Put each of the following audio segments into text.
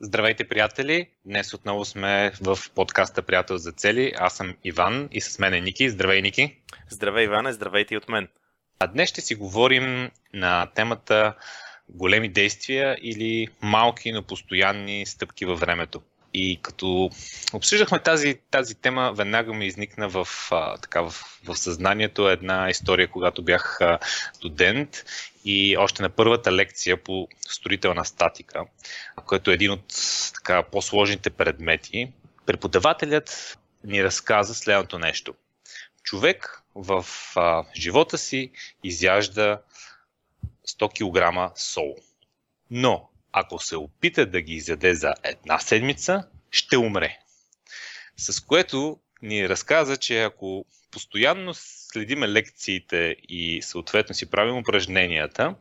Здравейте, приятели! Днес отново сме в подкаста Приятел за цели. Аз съм Иван и с мен е Ники. Здравей, Ники! Здравей, Иване! Здравейте и от мен! А днес ще си говорим на темата големи действия или малки, но постоянни стъпки във времето. И като обсъждахме тази, тази тема, веднага ми изникна в, а, така, в, в съзнанието една история, когато бях а, студент и още на първата лекция по строителна статика, което е един от така, по-сложните предмети, преподавателят ни разказа следното нещо. Човек в а, живота си изяжда 100 кг сол. Но ако се опита да ги изяде за една седмица, ще умре. С което ни разказа, че ако постоянно следиме лекциите и съответно си правим упражненията,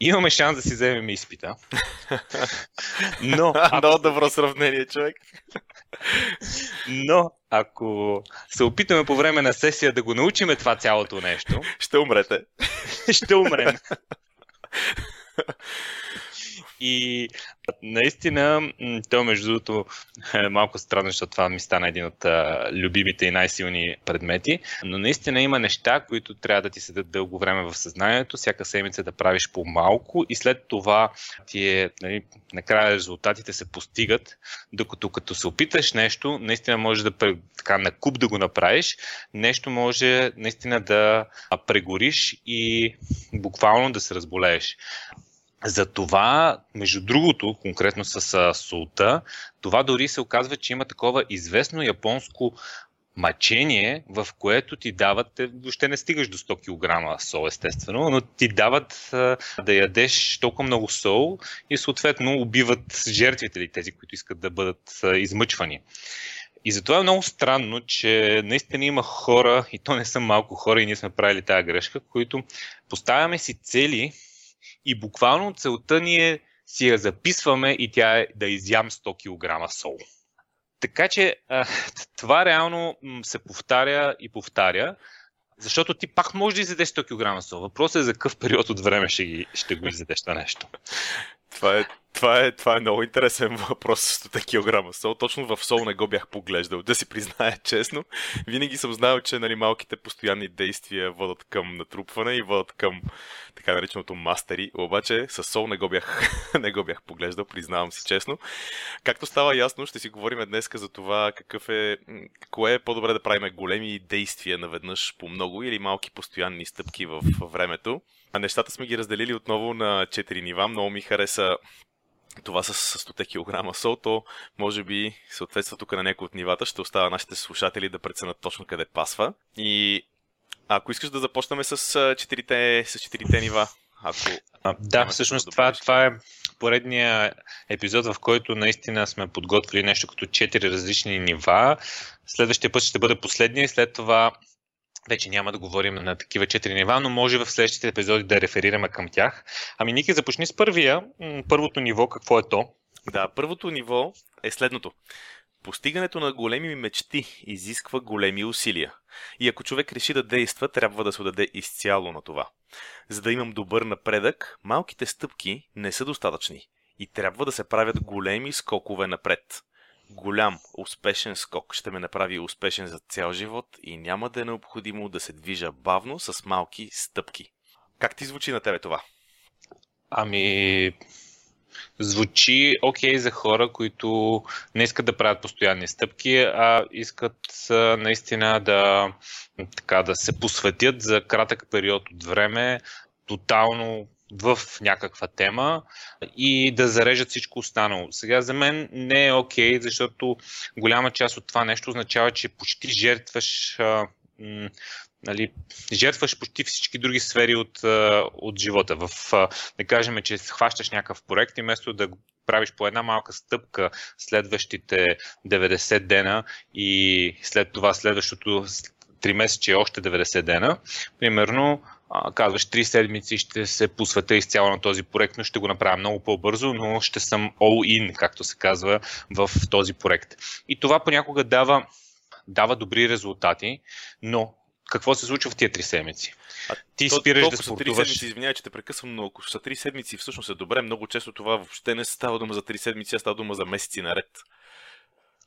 имаме шанс да си вземем изпита. Но, ако... Много добро сравнение, човек. Но, ако се опитаме по време на сесия да го научиме това цялото нещо, ще умрете. ще умрем. И наистина, то между другото е малко странно, защото това ми стана един от любимите и най-силни предмети, но наистина има неща, които трябва да ти седат дълго време в съзнанието, всяка седмица да правиш по-малко и след това ти е, нали, накрая резултатите се постигат, докато като се опиташ нещо, наистина може да така на куп да го направиш, нещо може наистина да прегориш и буквално да се разболееш. За това, между другото, конкретно с солта, това дори се оказва, че има такова известно японско мъчение, в което ти дават, въобще не стигаш до 100 кг сол, естествено, но ти дават да ядеш толкова много сол и съответно убиват жертвите ли тези, които искат да бъдат измъчвани. И затова е много странно, че наистина има хора, и то не са малко хора, и ние сме правили тази грешка, които поставяме си цели, и буквално целта ни е си я записваме и тя е да изям 100 кг сол. Така че това реално се повтаря и повтаря, защото ти пак можеш да изядеш 100 кг сол. Въпросът е за какъв период от време ще, ги, ще го изядеш това нещо. Това е, това е, това е много интересен въпрос с 100 кг сол. Точно в сол не го бях поглеждал, да си призная честно. Винаги съм знал, че нали, малките постоянни действия водят към натрупване и водят към така нареченото мастери, обаче с сол не го бях, не го бях поглеждал, признавам си честно. Както става ясно, ще си говорим днес за това какъв е, кое е по-добре да правим големи действия наведнъж по много или малки постоянни стъпки в времето. А нещата сме ги разделили отново на 4 нива. Много ми хареса това с 100 кг сол, то може би съответства тук на някои от нивата. Ще оставя нашите слушатели да преценят точно къде пасва. И ако искаш да започнем с четирите, с четирите нива. Ако а, да, всъщност да това, това е поредния епизод, в който наистина сме подготвили нещо като четири различни нива. Следващия път ще бъде последния и след това вече няма да говорим на такива четири нива, но може в следващите епизоди да реферираме към тях. Ами, Ники, започни с първия. Първото ниво, какво е то? Да, първото ниво е следното. Постигането на големи мечти изисква големи усилия. И ако човек реши да действа, трябва да се отдаде изцяло на това. За да имам добър напредък, малките стъпки не са достатъчни и трябва да се правят големи скокове напред. Голям, успешен скок ще ме направи успешен за цял живот и няма да е необходимо да се движа бавно с малки стъпки. Как ти звучи на тебе това? Ами, звучи окей okay за хора, които не искат да правят постоянни стъпки, а искат наистина да, така, да се посветят за кратък период от време, тотално в някаква тема и да зарежат всичко останало. Сега за мен не е окей, okay, защото голяма част от това нещо означава, че почти жертваш нали, жертваш почти всички други сфери от, от живота. В, да кажем, че хващаш някакъв проект и вместо да правиш по една малка стъпка следващите 90 дена и след това следващото 3 месече още 90 дена, примерно казваш 3 седмици ще се посвета изцяло на този проект, но ще го направя много по-бързо, но ще съм all in, както се казва, в този проект. И това понякога дава, дава добри резултати, но какво се случва в тия три седмици. А Ти то, спираш да са три спортуваш. седмици, извинявай, че те прекъсвам, но ако са три седмици, всъщност е добре. Много често това въобще не става дума за три седмици, а става дума за месеци наред.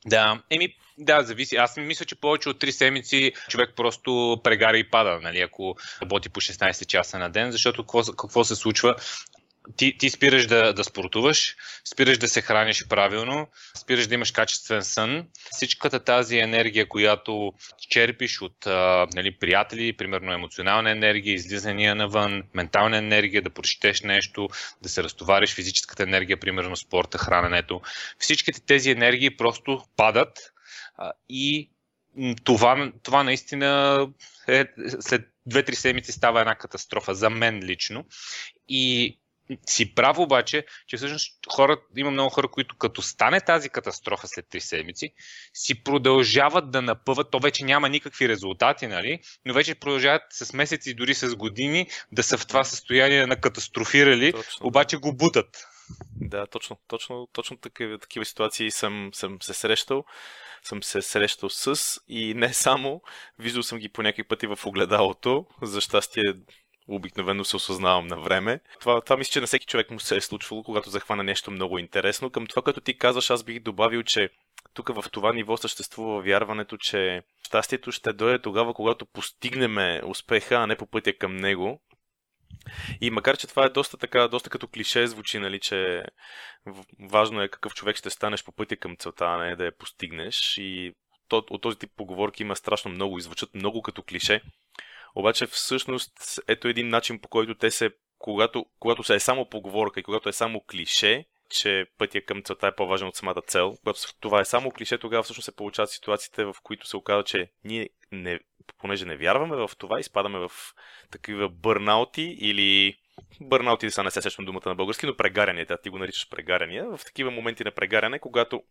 Да, еми, да, зависи. Аз мисля, че повече от 3 седмици човек просто прегара и пада, нали, ако работи по 16 часа на ден, защото какво, какво се случва? Ти, ти спираш да, да спортуваш, спираш да се храниш правилно, спираш да имаш качествен сън. Всичката тази енергия, която черпиш от а, нали, приятели, примерно емоционална енергия, излизания навън, ментална енергия, да прочетеш нещо, да се разтовариш физическата енергия, примерно спорта, храненето. Всичките тези енергии просто падат а, и това, това наистина е, след 2-3 седмици става една катастрофа за мен лично. И си прав обаче, че всъщност хора, има много хора, които като стане тази катастрофа след 3 седмици, си продължават да напъват, то вече няма никакви резултати, нали? но вече продължават с месеци, дори с години да са в това състояние на катастрофирали, Точно. обаче го бутат. Да, точно, точно, точно такива, такива ситуации съм, съм се срещал. Съм се срещал с и не само, виждал съм ги по някакви пъти в огледалото. За щастие обикновено се осъзнавам на време. Това, това мисля, че на всеки човек му се е случвало, когато захвана нещо много интересно. Към това, което ти казваш, аз бих добавил, че тук в това ниво съществува вярването, че щастието ще дойде тогава, когато постигнем успеха, а не по пътя към него. И макар, че това е доста така, доста като клише звучи, нали, че важно е какъв човек ще станеш по пътя към целта, а не да я постигнеш. И от този тип поговорки има страшно много и звучат много като клише. Обаче всъщност ето един начин по който те се, когато, когато се е само поговорка и когато е само клише, че пътя към целта е по-важен от самата цел. Когато това е само клише, тогава всъщност се получават ситуациите, в които се оказва, че ние не, понеже не вярваме в това, изпадаме в такива бърнаути или бърнаути, са не се сещам думата на български, но прегаряния, ти го наричаш прегаряния, в такива моменти на прегаряне, когато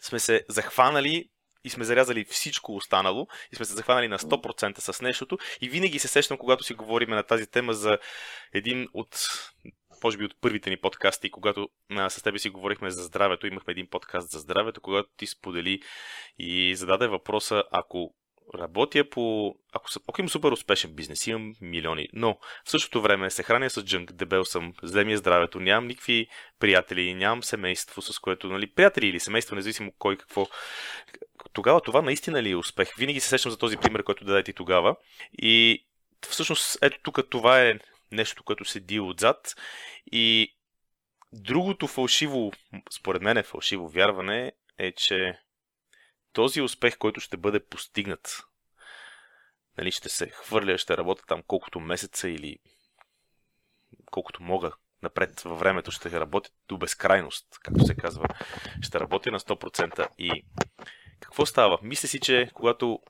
сме се захванали и сме зарязали всичко останало и сме се захванали на 100% с нещото и винаги се сещам, когато си говорим на тази тема за един от може би от първите ни подкасти, когато а, с тебе си говорихме за здравето, имахме един подкаст за здравето, когато ти сподели и зададе въпроса, ако работя по... Ако, съм, ако имам супер успешен бизнес, имам милиони, но в същото време се храня с джънк, дебел съм, зле ми е здравето, нямам никакви приятели, нямам семейство, с което, нали, приятели или семейство, независимо кой какво. Тогава това наистина ли е успех? Винаги се сещам за този пример, който даде ти тогава. И всъщност, ето тук това е нещо, което седи отзад. И другото фалшиво, според мен е фалшиво вярване, е, че този успех, който ще бъде постигнат, нали, ще се хвърля, ще работя там колкото месеца или колкото мога напред във времето, ще работя до безкрайност, както се казва. Ще работя на 100%. И какво става? Мисля си, че когато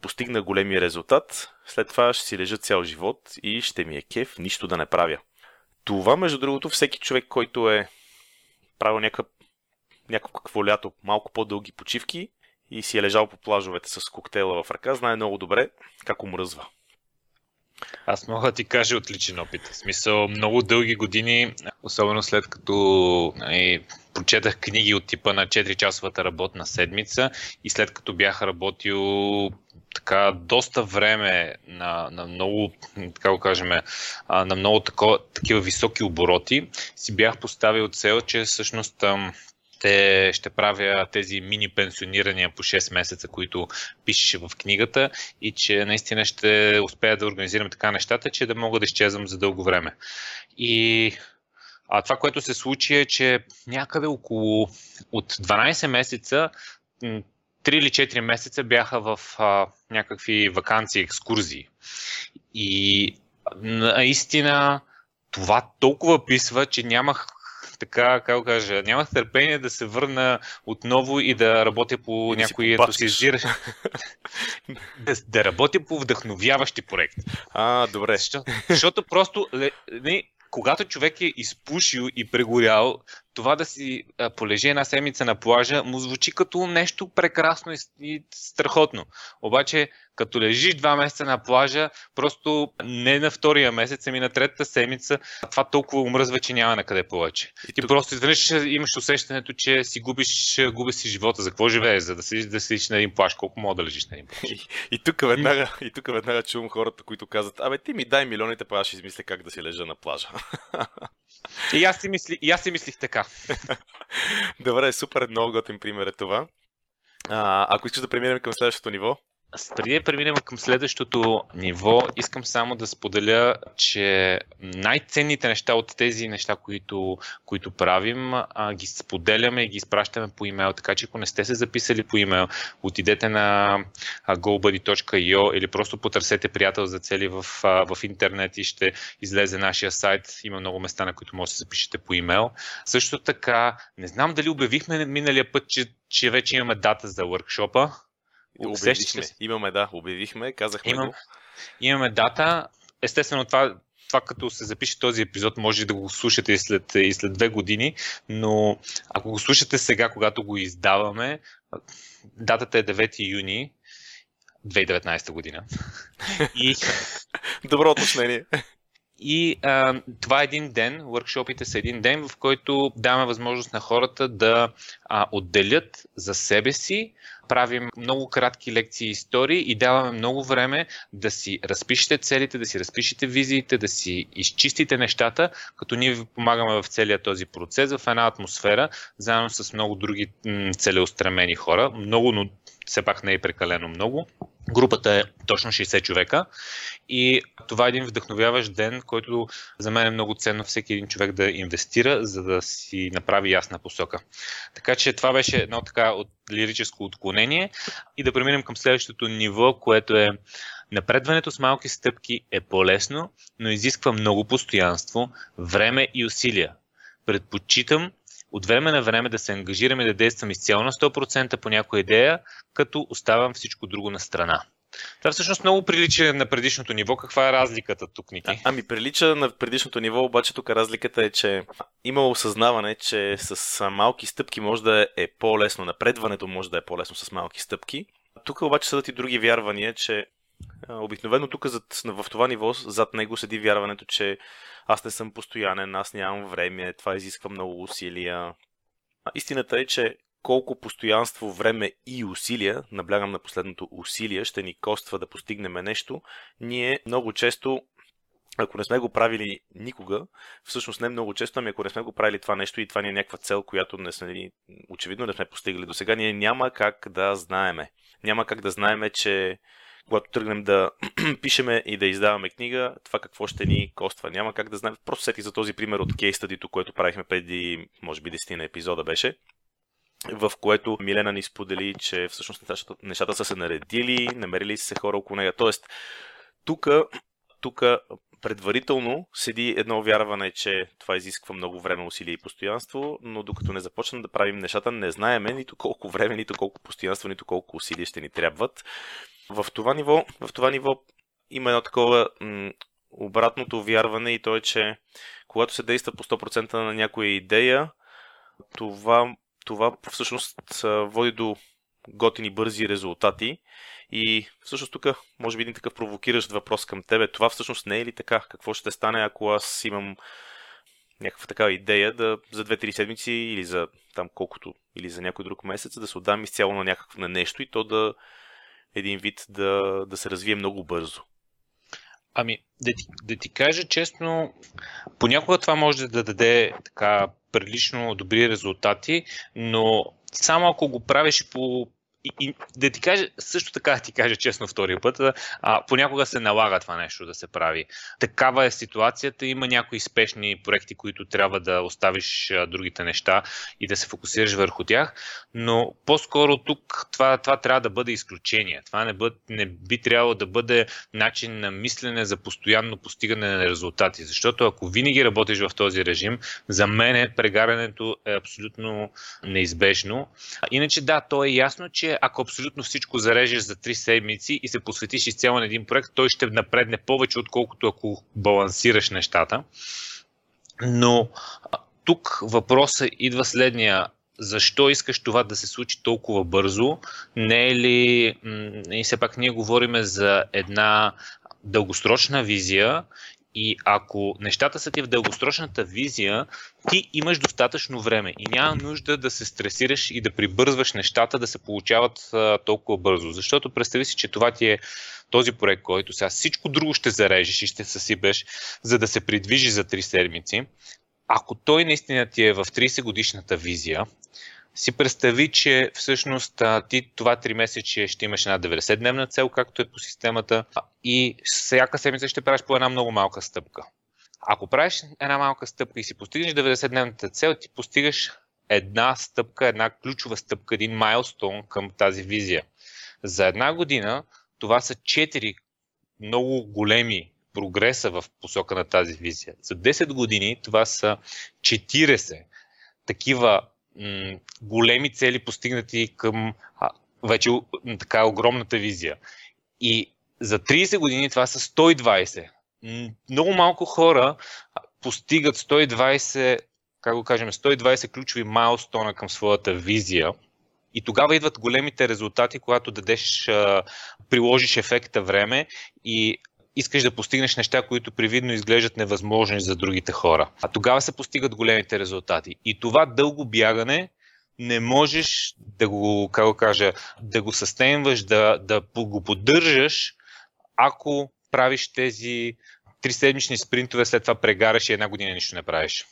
постигна големия резултат, след това ще си лежа цял живот и ще ми е кеф нищо да не правя. Това, между другото, всеки човек, който е правил някакъв някакво лято, малко по-дълги почивки и си е лежал по плажовете с коктейла в ръка, знае много добре как умръзва. Аз мога да ти кажа от личен опит. В смисъл, много дълги години, особено след като нали, прочетах книги от типа на 4-часовата работна седмица и след като бях работил така доста време на, на много, така го кажем, на много тако, такива високи обороти, си бях поставил цел, че всъщност ще, ще правя тези мини пенсионирания по 6 месеца, които пишеше в книгата и че наистина ще успея да организирам така нещата, че да мога да изчезвам за дълго време. И а това, което се случи е, че някъде около от 12 месеца 3 или 4 месеца бяха в а, някакви вакансии, екскурзии. И наистина това толкова писва, че нямах така, как кажа, нямах търпение да се върна отново и да работя по и някои ентусиазиращи. да, да работя по вдъхновяващи проекти. А, добре. Защо, защото просто не, когато човек е изпушил и прегорял, това да си полежи една седмица на плажа му звучи като нещо прекрасно и страхотно. Обаче като лежиш два месеца на плажа, просто не на втория месец, ами на третата седмица, това толкова умръзва, че няма на къде повече. И ти тук... просто изведнъж имаш усещането, че си губиш, губиш си живота. За какво живееш? За да си да седиш на един плаж. Колко мога да лежиш на един плаж? И, и тук веднага, и тук веднага чувам хората, които казват, абе ти ми дай милионите, па аз ще измисля как да си лежа на плажа. И аз си, мисли, и аз си мислих така. Добре, супер, много готин пример е това. А, ако искаш да преминем към следващото ниво, преди да преминем към следващото ниво, искам само да споделя, че най-ценните неща от тези неща, които, които правим, а, ги споделяме и ги изпращаме по имейл. Така че ако не сте се записали по имейл, отидете на gobuddy.io или просто потърсете приятел за цели в, в интернет и ще излезе нашия сайт. Има много места, на които може да се запишете по имейл. Също така, не знам дали обявихме миналия път, че, че вече имаме дата за workshop Обявихме. Имаме, да, обявихме, казахме Имам, го. Имаме дата. Естествено, това, това като се запише този епизод, може да го слушате и след, и след две години, но ако го слушате сега, когато го издаваме, датата е 9 юни 2019 година. И... Добро уточнение. И а, това е един ден, workshopите са един ден, в който даваме възможност на хората да а, отделят за себе си правим много кратки лекции и истории и даваме много време да си разпишете целите, да си разпишете визиите, да си изчистите нещата, като ние ви помагаме в целия този процес, в една атмосфера, заедно с много други целеустремени хора. Много, но все пак не е прекалено много. Групата е точно 60 човека и това е един вдъхновяващ ден, който за мен е много ценно всеки един човек да инвестира, за да си направи ясна посока. Така че това беше едно така от лирическо отклонение и да преминем към следващото ниво, което е Напредването с малки стъпки е по-лесно, но изисква много постоянство, време и усилия. Предпочитам от време на време да се ангажирам и да действам изцяло на 100% по някоя идея, като оставам всичко друго на страна. Това всъщност много прилича на предишното ниво. Каква е разликата тук, Ники? А, ами прилича на предишното ниво, обаче тук разликата е, че има осъзнаване, че с малки стъпки може да е по-лесно, напредването може да е по-лесно с малки стъпки. Тук обаче съдат и други вярвания, че обикновено тук в това ниво зад него седи вярването, че аз не съм постоянен, аз нямам време, това изисква много усилия. Истината е, че колко постоянство, време и усилия, наблягам на последното усилие, ще ни коства да постигнем нещо, ние много често ако не сме го правили никога, всъщност не много често, ами ако не сме го правили това нещо и това ни е някаква цел, която не сме, очевидно не сме постигали до сега, ние няма как да знаеме. Няма как да знаеме, че когато тръгнем да пишеме и да издаваме книга, това какво ще ни коства. Няма как да знаем. Просто сети за този пример от кейс стадито, което правихме преди, може би, 10 на епизода беше в което Милена ни сподели, че всъщност нещата, нещата са се наредили, намерили се хора около нея. Тоест, тук, тук предварително седи едно вярване, че това изисква много време, усилие и постоянство, но докато не започнем да правим нещата, не знаеме нито колко време, нито колко постоянство, нито колко усилия ще ни трябват. В това ниво, в това ниво има едно такова м- обратното вярване и то е, че когато се действа по 100% на някоя идея, това, това всъщност води до готини бързи резултати. И всъщност тук може би един такъв провокиращ въпрос към тебе. Това всъщност не е ли така? Какво ще стане, ако аз имам някаква такава идея да за 2-3 седмици или за там колкото, или за някой друг месец да се отдам изцяло на някакво на нещо и то да един вид да, да се развие много бързо. Ами, да ти, да ти кажа честно, понякога това може да даде така прилично добри резултати, но само ако го правиш по и, и да ти кажа, също така ти кажа честно втория път, а, понякога се налага това нещо да се прави. Такава е ситуацията. Има някои спешни проекти, които трябва да оставиш а, другите неща и да се фокусираш върху тях, но по-скоро тук това, това трябва да бъде изключение. Това не, бъд, не би трябвало да бъде начин на мислене за постоянно постигане на резултати. Защото ако винаги работиш в този режим, за мен прегарянето е абсолютно неизбежно. Иначе да, то е ясно, че ако абсолютно всичко зарежеш за 3 седмици и се посветиш изцяло на един проект, той ще напредне повече, отколкото ако балансираш нещата. Но тук въпросът идва следния. Защо искаш това да се случи толкова бързо? Не е ли... И все пак ние говорим за една дългосрочна визия и ако нещата са ти в дългосрочната визия, ти имаш достатъчно време и няма нужда да се стресираш и да прибързваш нещата да се получават а, толкова бързо. Защото представи си, че това ти е този проект, който сега всичко друго ще зарежеш и ще съсипеш, за да се придвижи за 3 седмици. Ако той наистина ти е в 30 годишната визия, си представи, че всъщност ти това 3 месече ще имаш една 90-дневна цел, както е по системата, и всяка седмица ще правиш по една много малка стъпка. Ако правиш една малка стъпка и си постигнеш 90-дневната цел, ти постигаш една стъпка, една ключова стъпка, един майлстон към тази визия. За една година това са 4 много големи прогреса в посока на тази визия. За 10 години това са 40 такива големи цели, постигнати към а, вече така огромната визия. И за 30 години това са 120. Много малко хора постигат 120, как го кажем, 120 ключови майлстона към своята визия. И тогава идват големите резултати, когато дадеш, приложиш ефекта време и искаш да постигнеш неща, които привидно изглеждат невъзможни за другите хора. А тогава се постигат големите резултати. И това дълго бягане не можеш да го, как го кажа, да го състейнваш, да, да го поддържаш, ако правиш тези три седмични спринтове, след това прегараш и една година нищо не правиш.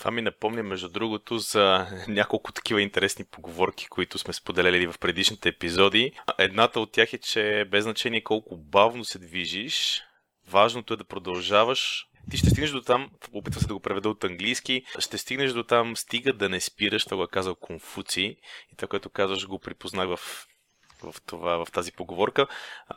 Това ми напомня, между другото, за няколко такива интересни поговорки, които сме споделяли в предишните епизоди. Едната от тях е, че без значение колко бавно се движиш, важното е да продължаваш. Ти ще стигнеш до там, опитвам се да го преведа от английски, ще стигнеш до там, стига да не спираш, това го е казал Конфуций. И това, което казваш, го припознах в в, това, в тази поговорка.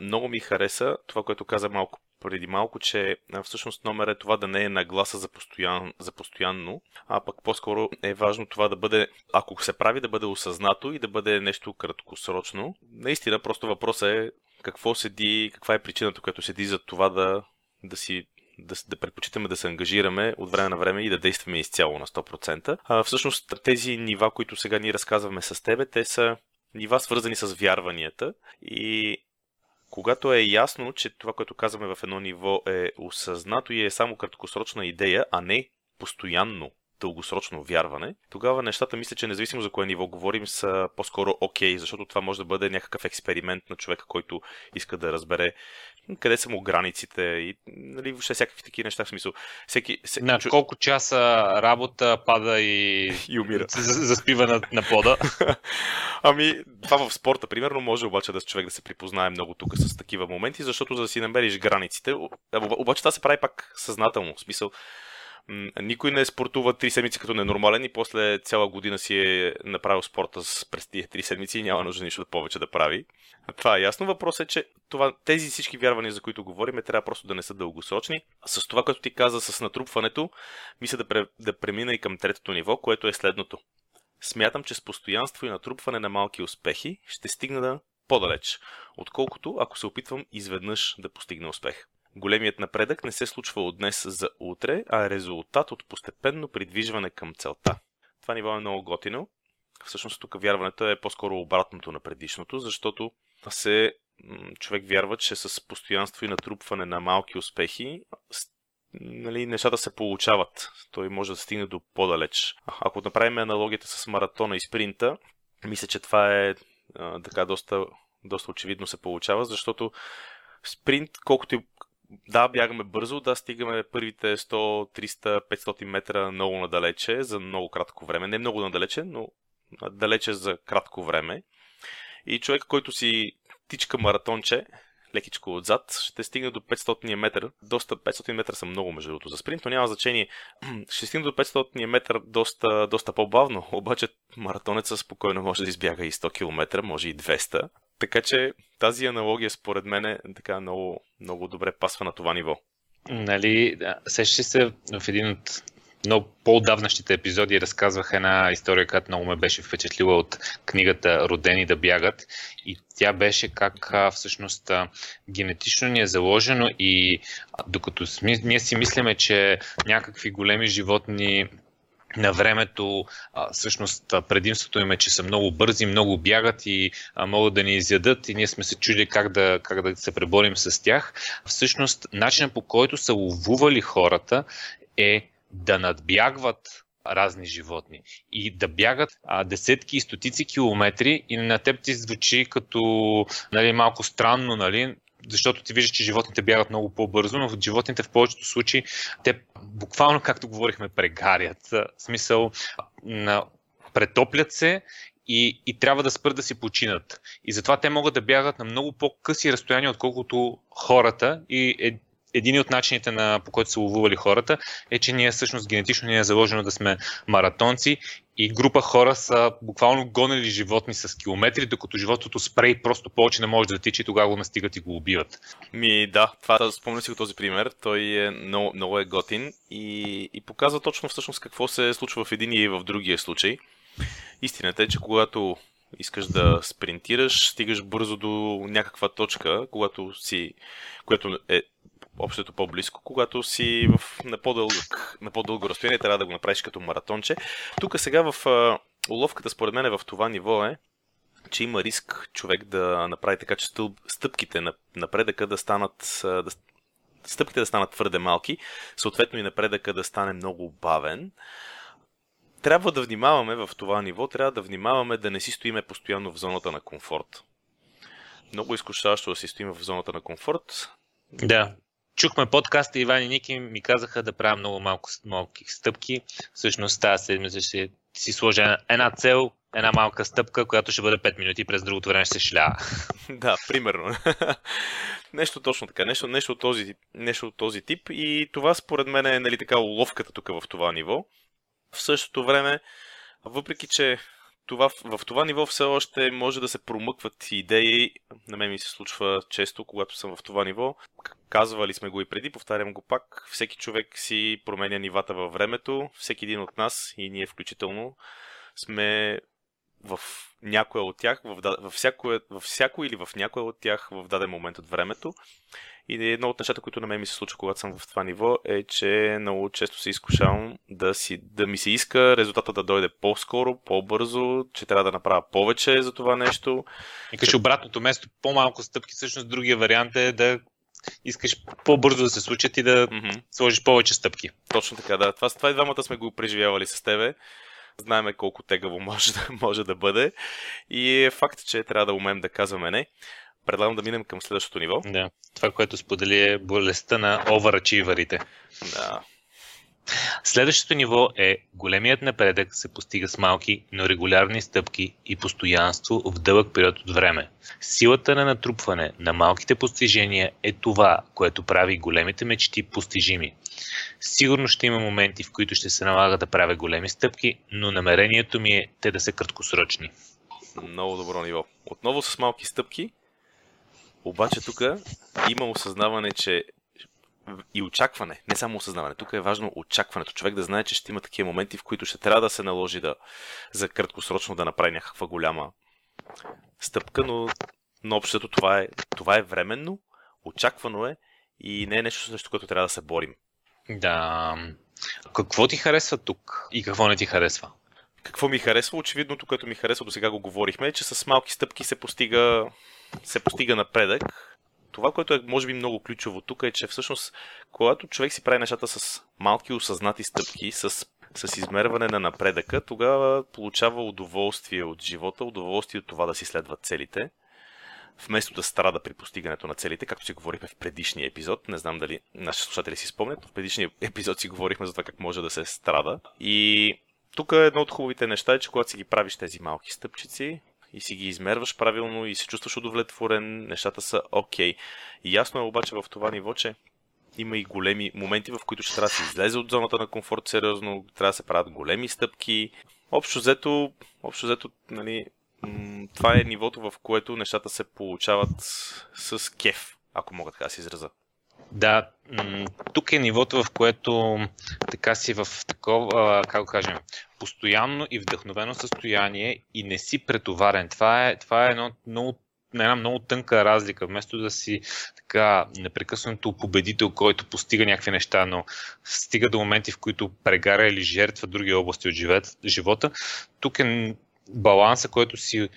Много ми хареса това, което каза малко преди малко, че всъщност номер е това да не е нагласа за, постоян, за постоянно, а пък по-скоро е важно това да бъде, ако се прави, да бъде осъзнато и да бъде нещо краткосрочно. Наистина, просто въпросът е какво седи, каква е причината, която седи за това да, да си да, да предпочитаме да се ангажираме от време на време и да действаме изцяло на 100%. А, всъщност тези нива, които сега ни разказваме с тебе, те са нива свързани с вярванията и когато е ясно, че това, което казваме в едно ниво е осъзнато и е само краткосрочна идея, а не постоянно дългосрочно вярване, тогава нещата мисля, че независимо за кое ниво говорим, са по-скоро окей, okay, защото това може да бъде някакъв експеримент на човека, който иска да разбере къде са му границите и нали, въобще всякакви такива неща в смисъл. Всеки, всеки, на колко часа работа пада и, и умира. заспива на, на пода. ами, това в спорта, примерно, може обаче да човек да се припознае много тук с такива моменти, защото за да си намериш границите, обаче това се прави пак съзнателно. В смисъл, никой не спортува три седмици като ненормален и после цяла година си е направил спорта през тия три седмици и няма нужда нищо повече да прави. Това е ясно. Въпросът е, че това, тези всички вярвания, за които говорим, трябва просто да не са дългосрочни. С това, което ти каза с натрупването, мисля да, пре, да премина и към третото ниво, което е следното. Смятам, че с постоянство и натрупване на малки успехи ще стигна да по-далеч, отколкото ако се опитвам изведнъж да постигна успех. Големият напредък не се случва от днес за утре, а е резултат от постепенно придвижване към целта. Това ниво е много готино. Всъщност тук вярването е по-скоро обратното на предишното, защото се човек вярва, че с постоянство и натрупване на малки успехи нали, нещата се получават. Той може да стигне до по-далеч. Ако направим аналогията с маратона и спринта, мисля, че това е така доста, доста очевидно се получава, защото спринт, колкото и да, бягаме бързо, да, стигаме първите 100, 300, 500 метра много надалече за много кратко време. Не много надалече, но далече за кратко време. И човек, който си тичка маратонче, лекичко отзад, ще стигне до 500 метър. Доста 500 метра са много, между другото, за спринт, но няма значение. Ще стигне до 500 метър доста, доста по-бавно, обаче маратонеца спокойно може да избяга и 100 км, може и 200. Така че тази аналогия според мен е така много, много добре пасва на това ниво. Нали, сещаш се в един от много по-давнащите епизоди разказвах една история, която много ме беше впечатлила от книгата Родени да бягат. И тя беше как всъщност генетично ни е заложено и докато ние си мислиме, че някакви големи животни на времето, а, всъщност предимството им е, че са много бързи, много бягат и а, могат да ни изядат и ние сме се чули как да, как да се преборим с тях. Всъщност, начинът по който са ловували хората е да надбягват разни животни и да бягат а, десетки и стотици километри и на теб ти звучи като нали, малко странно, нали, защото ти виждаш, че животните бягат много по-бързо, но животните в повечето случаи, те буквално, както говорихме, прегарят. В смисъл, на, претоплят се и, и трябва да спрат да си починат. И затова те могат да бягат на много по-къси разстояния, отколкото хората. И е, един от начините, на, по който са ловували хората, е, че ние всъщност генетично ни е заложено да сме маратонци и група хора са буквално гонили животни с километри, докато животното спре и просто повече не може да тича и тогава го настигат и го убиват. Ми да, това спомня си този пример. Той е много, много е готин и, и показва точно всъщност какво се случва в един и в другия случай. Истината е, че когато искаш да спринтираш, стигаш бързо до някаква точка, когато си, която е общото по-близко, когато си в, на, по-дълъг, на по-дълго разстояние, трябва да го направиш като маратонче. Тук сега в а, уловката, според мен, е в това ниво е, че има риск човек да направи така, че стълб, стъпките на напредъка да станат, да, стъпките да станат твърде малки, съответно и напредъка да стане много бавен. Трябва да внимаваме в това ниво, трябва да внимаваме да не си стоиме постоянно в зоната на комфорт. Много изкушаващо да си стоим в зоната на комфорт. Да, чухме подкаста Иван и Ники ми казаха да правя много малко, малки стъпки. Всъщност тази седмица ще си сложа една цел, една малка стъпка, която ще бъде 5 минути през другото време ще се. Да, примерно. нещо точно така, нещо, нещо, от този, нещо от този тип и това според мен е нали, така уловката тук в това ниво. В същото време, въпреки че това, в това ниво все още може да се промъкват идеи. На мен ми се случва често, когато съм в това ниво. Казвали сме го и преди, повтарям го пак. Всеки човек си променя нивата във времето. Всеки един от нас, и ние включително, сме в някоя от тях, в, във, всяко, във всяко или в някоя от тях в даден момент от времето. И едно от нещата, които на мен ми се случва, когато съм в това ниво, е, че много често се изкушавам да, си, да ми се иска резултата да дойде по-скоро, по-бързо, че трябва да направя повече за това нещо. И че обратното место, по-малко стъпки, всъщност другия вариант е да искаш по-бързо да се случат и да mm-hmm. сложиш повече стъпки. Точно така, да. Това, това и двамата сме го преживявали с тебе. Знаеме колко тегаво може да, може да бъде. И е факт, че трябва да умеем да казваме не. Предлагам да минем към следващото ниво. Да. Това, което сподели е болестта на оверачиварите. Да. Следващото ниво е големият напредък се постига с малки, но регулярни стъпки и постоянство в дълъг период от време. Силата на натрупване на малките постижения е това, което прави големите мечти постижими. Сигурно ще има моменти, в които ще се налага да правя големи стъпки, но намерението ми е те да са краткосрочни. Много добро ниво. Отново с малки стъпки, обаче тук има осъзнаване, че и очакване, не само осъзнаване. Тук е важно очакването. Човек да знае, че ще има такива моменти, в които ще трябва да се наложи да, за краткосрочно да направи някаква голяма стъпка, но, но общото това е, това е временно, очаквано е и не е нещо, срещу което трябва да се борим. Да. Какво ти харесва тук и какво не ти харесва? Какво ми харесва? Очевидното, което ми харесва, до сега го говорихме, е, че с малки стъпки се постига, се постига напредък. Това, което е, може би, много ключово тук е, че всъщност, когато човек си прави нещата с малки осъзнати стъпки, с, с измерване на напредъка, тогава получава удоволствие от живота, удоволствие от това да си следват целите вместо да страда при постигането на целите, както си говорихме в предишния епизод. Не знам дали нашите слушатели си спомнят. В предишния епизод си говорихме за това как може да се страда. И тук е едно от хубавите неща е, че когато си ги правиш тези малки стъпчици и си ги измерваш правилно и се чувстваш удовлетворен, нещата са окей. Okay. И ясно е обаче в това ниво, че има и големи моменти, в които ще трябва да се излезе от зоната на комфорт сериозно, трябва да се правят големи стъпки. Общо взето, общо взето нали, това е нивото, в което нещата се получават с кеф, ако мога така да се израза. Да, тук е нивото, в което така си в такова, как кажем, постоянно и вдъхновено състояние и не си претоварен. Това е, това е едно много една много тънка разлика. Вместо да си така непрекъснато победител, който постига някакви неща, но стига до моменти, в които прегаря или жертва други области от живота, тук е баланса, който си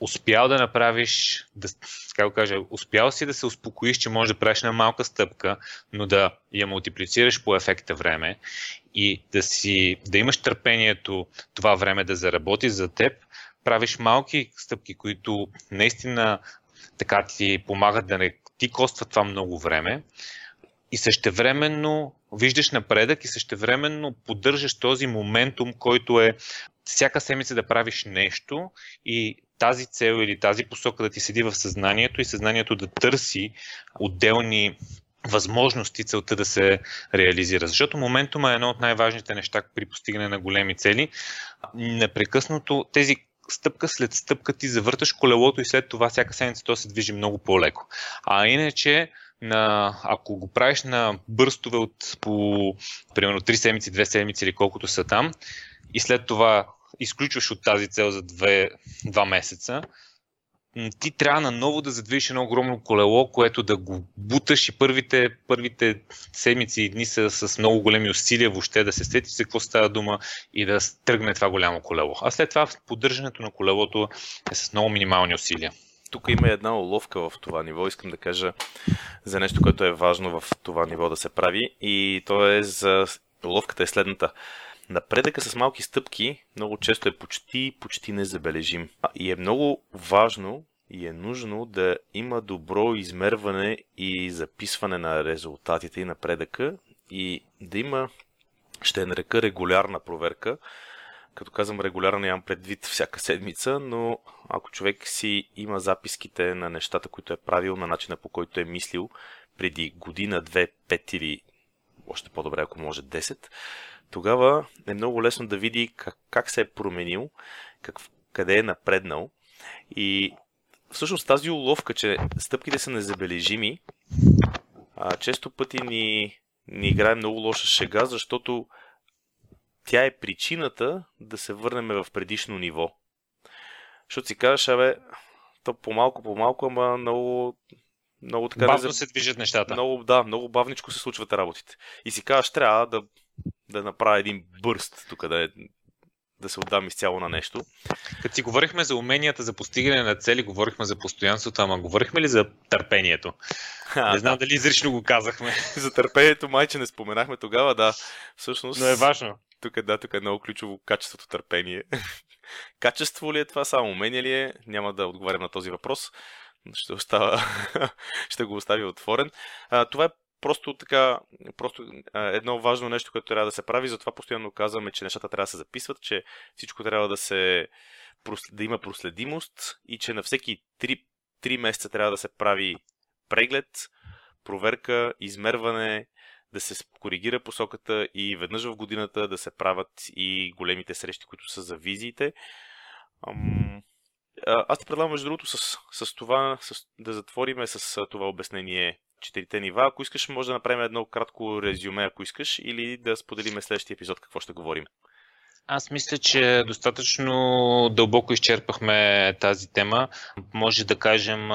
успял да направиш, да, как го кажа, успял си да се успокоиш, че можеш да правиш една малка стъпка, но да я мултиплицираш по ефекта време и да, си, да имаш търпението това време да заработи за теб, правиш малки стъпки, които наистина така ти помагат да не ти коства това много време и същевременно виждаш напредък и същевременно поддържаш този моментум, който е всяка седмица да правиш нещо и тази цел или тази посока да ти седи в съзнанието и съзнанието да търси отделни възможности целта да се реализира. Защото моментума е едно от най-важните неща при постигане на големи цели. Непрекъснато тези стъпка след стъпка ти завърташ колелото и след това всяка седмица то се движи много по-леко. А иначе, на, ако го правиш на бърстове от по примерно 3 седмици, 2 седмици или колкото са там, и след това изключваш от тази цел за 2, 2 месеца, ти трябва наново да задвижиш едно огромно колело, което да го буташ и първите, първите седмици и дни са с много големи усилия въобще да се сетиш за какво става дума и да тръгне това голямо колело. А след това поддържането на колелото е с много минимални усилия. Тук има една уловка в това ниво. Искам да кажа за нещо, което е важно в това ниво да се прави и то е за... Уловката е следната. Напредъка с малки стъпки много често е почти, почти незабележим. И е много важно и е нужно да има добро измерване и записване на резултатите и напредъка и да има, ще нарека регулярна проверка. Като казвам регулярно, нямам предвид всяка седмица, но ако човек си има записките на нещата, които е правил, на начина по който е мислил преди година, две, пет или още по-добре, ако може 10, тогава е много лесно да види как, как се е променил, как, къде е напреднал. И всъщност тази уловка, че стъпките са незабележими, а, често пъти ни, ни играе много лоша шега, защото тя е причината да се върнем в предишно ниво. Защото си казваш, абе, то по-малко, по-малко, ама много, много така... Бавно не... се движат нещата. Много, да, много бавничко се случват работите. И си казваш, трябва да да направя един бърст тук, да, е, да се отдам изцяло на нещо. Като си говорихме за уменията за постигане на цели, говорихме за постоянството, ама говорихме ли за търпението? А, не знам да. дали изрично го казахме. за търпението майче не споменахме тогава, да. Всъщност... Но е важно. Тук е, да, тук е много ключово качеството търпение. Качество ли е това, само умение ли е? Няма да отговарям на този въпрос. Ще, остава, ще го оставя отворен. А, това е просто така, просто едно важно нещо, което трябва да се прави, затова постоянно казваме, че нещата трябва да се записват, че всичко трябва да се да има проследимост и че на всеки 3, 3 месеца трябва да се прави преглед, проверка, измерване, да се коригира посоката и веднъж в годината да се правят и големите срещи, които са за визиите. Аз ти предлагам, между другото, с, с това с, да затвориме с това обяснение четирите нива. Ако искаш, може да направим едно кратко резюме, ако искаш, или да споделиме следващия епизод какво ще говорим. Аз мисля, че достатъчно дълбоко изчерпахме тази тема. Може да кажем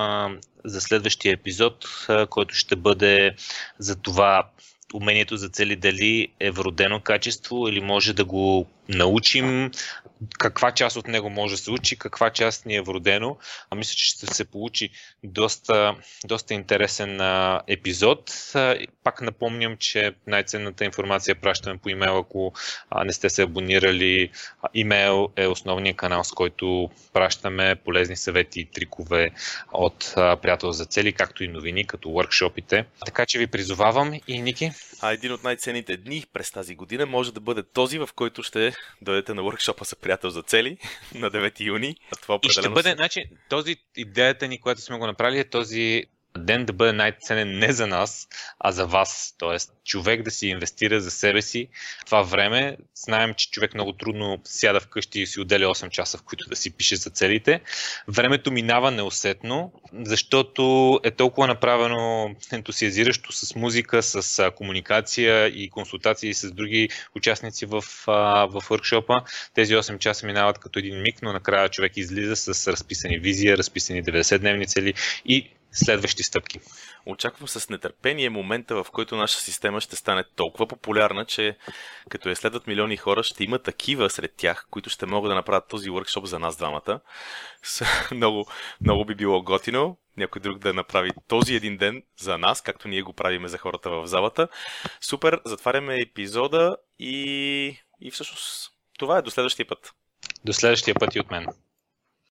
за следващия епизод, който ще бъде за това умението за цели дали е вродено качество или може да го научим, каква част от него може да се учи, каква част ни е вродено. А мисля, че ще се получи доста, доста интересен епизод. Пак напомням, че най-ценната информация пращаме по имейл, ако не сте се абонирали. А, имейл е основният канал, с който пращаме полезни съвети и трикове от приятел за цели, както и новини, като workshopите. Така че ви призовавам и Ники. А един от най-ценните дни през тази година може да бъде този, в който ще дойдете на workshopа за приятел за цели на 9 юни. А това и ще бъде, значи, този идеята ни, която сме го направили, е този ден да бъде най-ценен не за нас, а за вас. Тоест, човек да си инвестира за себе си това време. Знаем, че човек много трудно сяда вкъщи и си отделя 8 часа, в които да си пише за целите. Времето минава неусетно, защото е толкова направено ентусиазиращо с музика, с комуникация и консултации с други участници в, в workshop Тези 8 часа минават като един миг, но накрая човек излиза с разписани визия, разписани 90-дневни цели и следващи стъпки. Очаквам с нетърпение момента, в който наша система ще стане толкова популярна, че като я следват милиони хора, ще има такива сред тях, които ще могат да направят този workshop за нас двамата. много, много би било готино някой друг да направи този един ден за нас, както ние го правиме за хората в залата. Супер, затваряме епизода и, и всъщност това е до следващия път. До следващия път и от мен.